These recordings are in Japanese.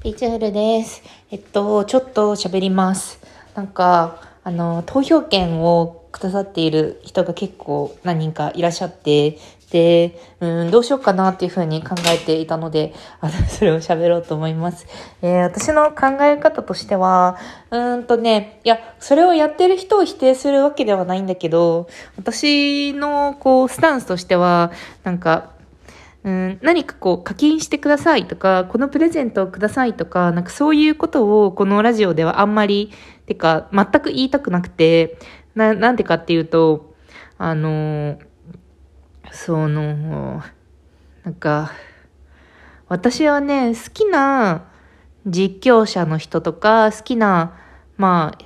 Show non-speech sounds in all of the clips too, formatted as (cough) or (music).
ピーチールです。えっと、ちょっと喋ります。なんか、あの、投票権をくださっている人が結構何人かいらっしゃって、で、うん、どうしようかなっていうふうに考えていたので、あの、(laughs) それを喋ろうと思います。えー私の考え方としては、うんとね、いや、それをやってる人を否定するわけではないんだけど、私の、こう、スタンスとしては、なんか、うん、何かこう課金してくださいとか、このプレゼントをくださいとか、なんかそういうことをこのラジオではあんまり、てか全く言いたくなくて、な、なんでかっていうと、あの、その、なんか、私はね、好きな実況者の人とか、好きな、まあ、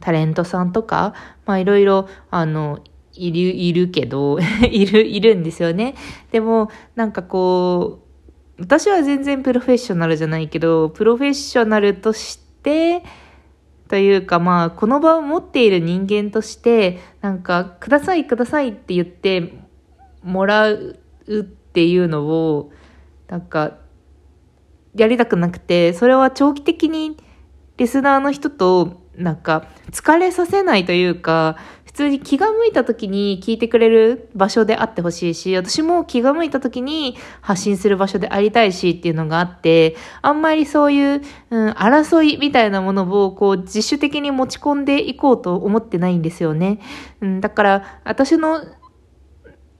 タレントさんとか、まあいろいろ、あの、いる、いるけど、(laughs) いる、いるんですよね。でも、なんかこう、私は全然プロフェッショナルじゃないけど、プロフェッショナルとして、というかまあ、この場を持っている人間として、なんか、くださいくださいって言ってもらうっていうのを、なんか、やりたくなくて、それは長期的にリスナーの人と、なんか、疲れさせないというか、普通に気が向いた時に聞いてくれる場所であってほしいし、私も気が向いた時に発信する場所でありたいしっていうのがあって、あんまりそういう、うん、争いみたいなものをこう自主的に持ち込んでいこうと思ってないんですよね。うん、だから、私の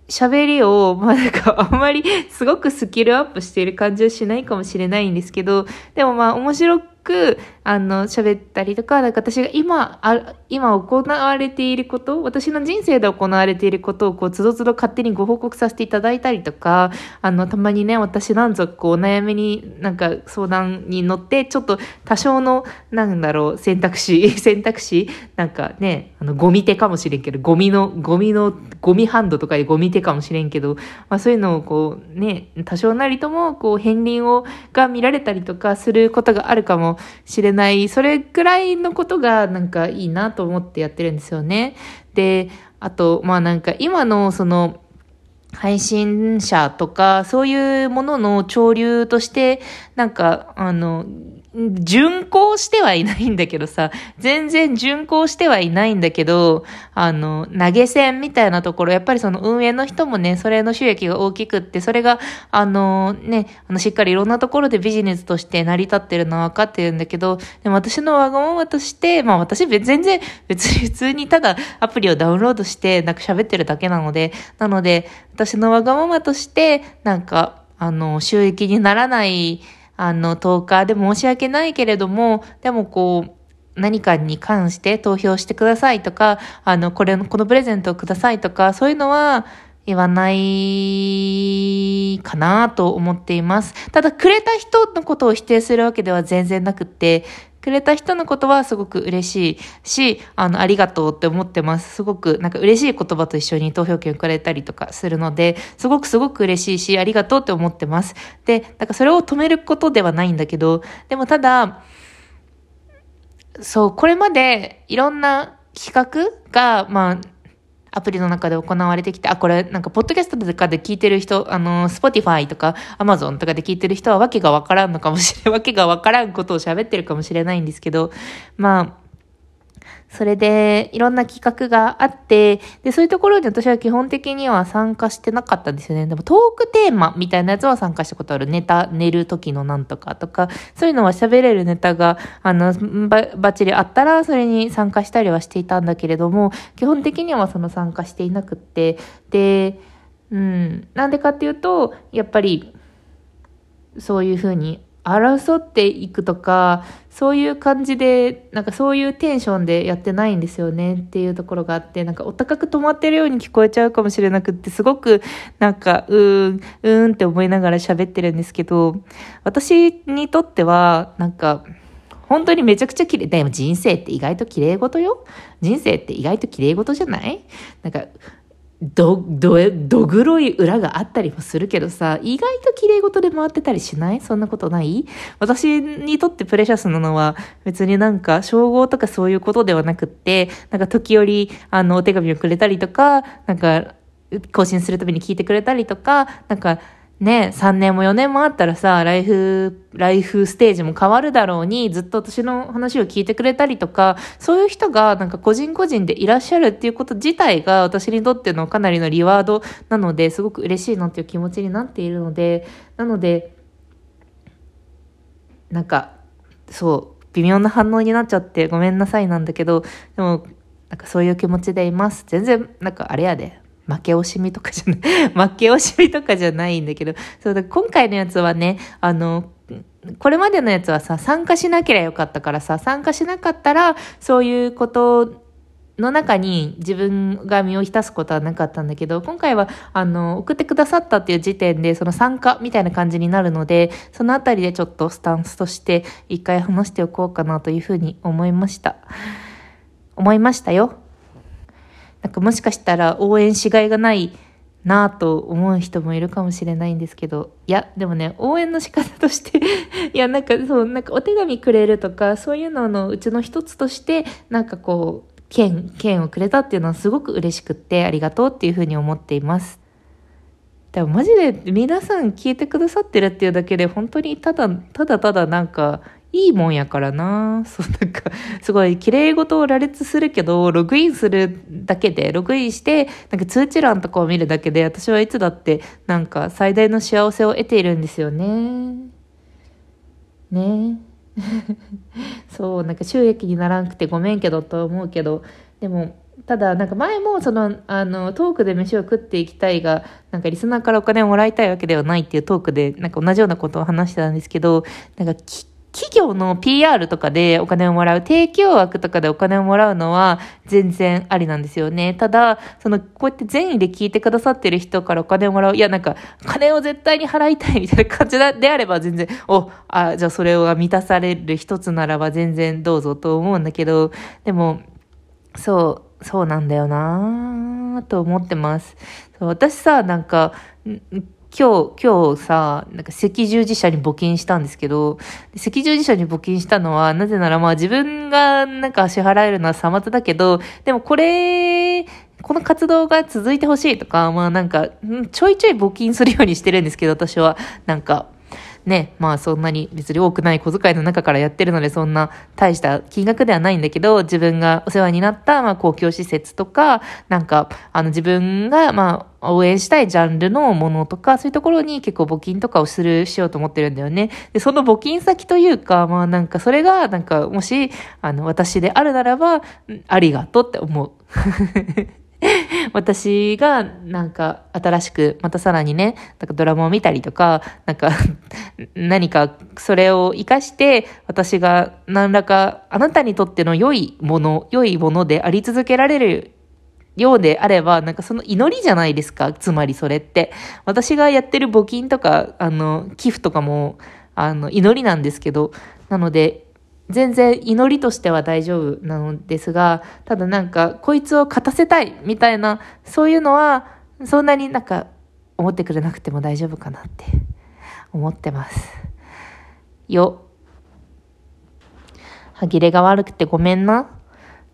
喋りを、まあなんかあんまりすごくスキルアップしている感じはしないかもしれないんですけど、でもまあ面白く、あの、喋ったりとか、なんか私が今、あ今行われていること、私の人生で行われていることをこう、つどつど勝手にご報告させていただいたりとか、あの、たまにね、私なんぞこう、お悩みになんか相談に乗って、ちょっと多少の、なんだろう、選択肢、(laughs) 選択肢、なんかね、あの、ゴミ手かもしれんけど、ゴミの、ゴミの、ゴミハンドとかでゴミ手かもしれんけど、まあそういうのをこう、ね、多少なりとも、こう、片鱗を、が見られたりとかすることがあるかもしれない。ないそれくらいのことがなんかいいなと思ってやってるんですよね。で、あと、まあなんか今のその、配信者とか、そういうものの潮流として、なんか、あの、順行してはいないんだけどさ、全然順行してはいないんだけど、あの、投げ銭みたいなところ、やっぱりその運営の人もね、それの収益が大きくって、それが、あの、ね、あの、しっかりいろんなところでビジネスとして成り立ってるのは分かってるんだけど、でも私のわがままとして、まあ私別全然、別に (laughs) 普通にただアプリをダウンロードして、なんか喋ってるだけなので、なので、私のわがままとして、なんか、あの、収益にならない、あの、10日で申し訳ないけれども、でもこう、何かに関して投票してくださいとか、あの、これの、このプレゼントをくださいとか、そういうのは言わないかなと思っています。ただ、くれた人のことを否定するわけでは全然なくって、くれた人のことはすごく嬉しいし、あの、ありがとうって思ってます。すごく、なんか嬉しい言葉と一緒に投票権をくれたりとかするので、すごくすごく嬉しいし、ありがとうって思ってます。で、なんかそれを止めることではないんだけど、でもただ、そう、これまでいろんな企画が、まあ、アプリの中で行われてきて、あ、これ、なんか、ポッドキャストとかで聞いてる人、あの、 Spotify とかアマゾンとかで聞いてる人はわけがわからんのかもしれ、わけがわからんことを喋ってるかもしれないんですけど、まあ、それで、いろんな企画があって、で、そういうところに私は基本的には参加してなかったんですよね。でも、トークテーマみたいなやつは参加したことある。ネタ、寝る時のなんとかとか、そういうのは喋れるネタが、あの、ば、ばっちりあったら、それに参加したりはしていたんだけれども、基本的にはその参加していなくって、で、うん、なんでかっていうと、やっぱり、そういうふうに争っていくとか、そういう感じで、なんかそういうテンションでやってないんですよねっていうところがあって、なんかお高く止まってるように聞こえちゃうかもしれなくって、すごくなんか、うーん、うーんって思いながら喋ってるんですけど、私にとっては、なんか、本当にめちゃくちゃ綺麗。でも人生って意外と綺麗事よ。人生って意外と綺麗事じゃない？なんか、ど、ど、どぐろい裏があったりもするけどさ、意外と綺麗事で回ってたりしない？そんなことない？私にとってプレシャスなのは別になんか称号とかそういうことではなくって、なんか時折あのお手紙をくれたりとか、なんか更新するために聞いてくれたりとか、なんかね、3年も4年もあったらさ、ライフ、ライフステージも変わるだろうに、ずっと私の話を聞いてくれたりとか、そういう人がなんか個人個人でいらっしゃるっていうこと自体が私にとってのかなりのリワードなので、すごく嬉しいなっていう気持ちになっているので、なので、なんか、そう、微妙な反応になっちゃってごめんなさいなんだけど、でも、なんかそういう気持ちでいます。全然、なんかあれやで。負け惜しみとかじゃない、(laughs) 負け惜しみとかじゃないんだけど、そうだ、今回のやつはね、あの、これまでのやつはさ、参加しなければよかったからさ、参加しなかったら、そういうことの中に自分が身を浸すことはなかったんだけど、今回は、あの、送ってくださったっていう時点で、その参加みたいな感じになるので、そのあたりでちょっとスタンスとして一回話しておこうかなというふうに思いました。思いましたよ。なんかもしかしたら応援しがいがないなぁと思う人もいるかもしれないんですけど、いや、でもね、応援の仕方として (laughs) いや、なんかそう、なんかお手紙くれるとか、そういうののうちの一つとして、なんかこう、券、券をくれたっていうのはすごく嬉しくって、ありがとうっていうふうに思っています。でもマジで皆さん聞いてくださってるっていうだけで、本当にただ、ただただなんか、いいもんやからな。(laughs) そう、なんか、すごい綺麗事を羅列するけど、ログインするだけで、ログインして、なんか通知欄とかを見るだけで、私はいつだって、なんか最大の幸せを得ているんですよね。ね (laughs) そう、なんか収益にならんくてごめんけどと思うけど、でも、ただ、なんか前も、その、あの、トークで飯を食っていきたいが、なんかリスナーからお金をもらいたいわけではないっていうトークで、なんか同じようなことを話してたんですけど、なんか、企業の PR とかでお金をもらう、提供枠とかでお金をもらうのは全然ありなんですよね。ただ、その、こうやって善意で聞いてくださってる人からお金をもらう、いや、なんか、金を絶対に払いたいみたいな感じであれば全然、お、あ、じゃあそれが満たされる一つならば全然どうぞと思うんだけど、でも、そう、そうなんだよなぁと思ってます。私さ、なんか、今日、今日さ、なんか赤十字社に募金したんですけど、赤十字社に募金したのは、なぜならまあ自分がなんか支払えるのはさまつだけど、でもこれ、この活動が続いてほしいとか、まあなんか、ちょいちょい募金するようにしてるんですけど、私は。なんか、ね、まあそんなに別に多くない小遣いの中からやってるのでそんな大した金額ではないんだけど、自分がお世話になったまあ公共施設とか、なんかあの自分がまあ応援したいジャンルのものとか、そういうところに結構募金とかをする、しようと思ってるんだよね。で、その募金先というか、まあなんかそれがなんかもし、あの私であるならば、ありがとうって思う。(laughs) 私がなんか新しくまたさらにね、なんかドラマを見たりとか、なんか (laughs) 何かそれを活かして私が何らかあなたにとっての良いもの、良いものであり続けられるようであれば、なんかその祈りじゃないですか。つまりそれって。私がやってる募金とか、あの、寄付とかも、あの、祈りなんですけど、なので、全然祈りとしては大丈夫なのですが、ただなんか、こいつを勝たせたいみたいな、そういうのは、そんなになんか、思ってくれなくても大丈夫かなって思ってます。よ。歯切れが悪くてごめんな。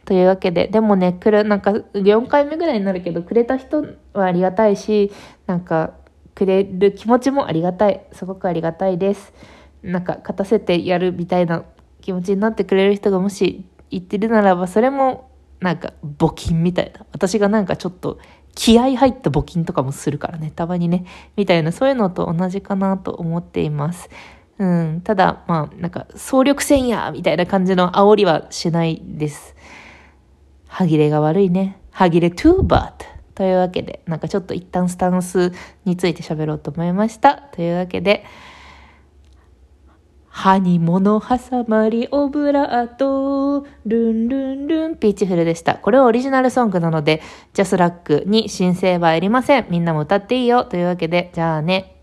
というわけで、でもね、くれ、なんか4回目ぐらいになるけど、くれた人はありがたいし、なんか、くれる気持ちもありがたい。すごくありがたいです。なんか、勝たせてやるみたいな気持ちになってくれる人がもし言ってるならば、それもなんか募金みたいな。私がなんかちょっと気合入った募金とかもするからね、たまにね、みたいな、そういうのと同じかなと思っています。うん、ただ、まあ、なんか、総力戦やみたいな感じの煽りはしないです。歯切れが悪いね。歯切れ too bad. というわけで、なんかちょっと一旦スタンスについて喋ろうと思いました。というわけで、歯に物挟まりオブラート、ルンルンルン、ピーチフルでした。これはオリジナルソングなので、ジャスラックに申請はいりません。みんなも歌っていいよ。というわけで、じゃあね。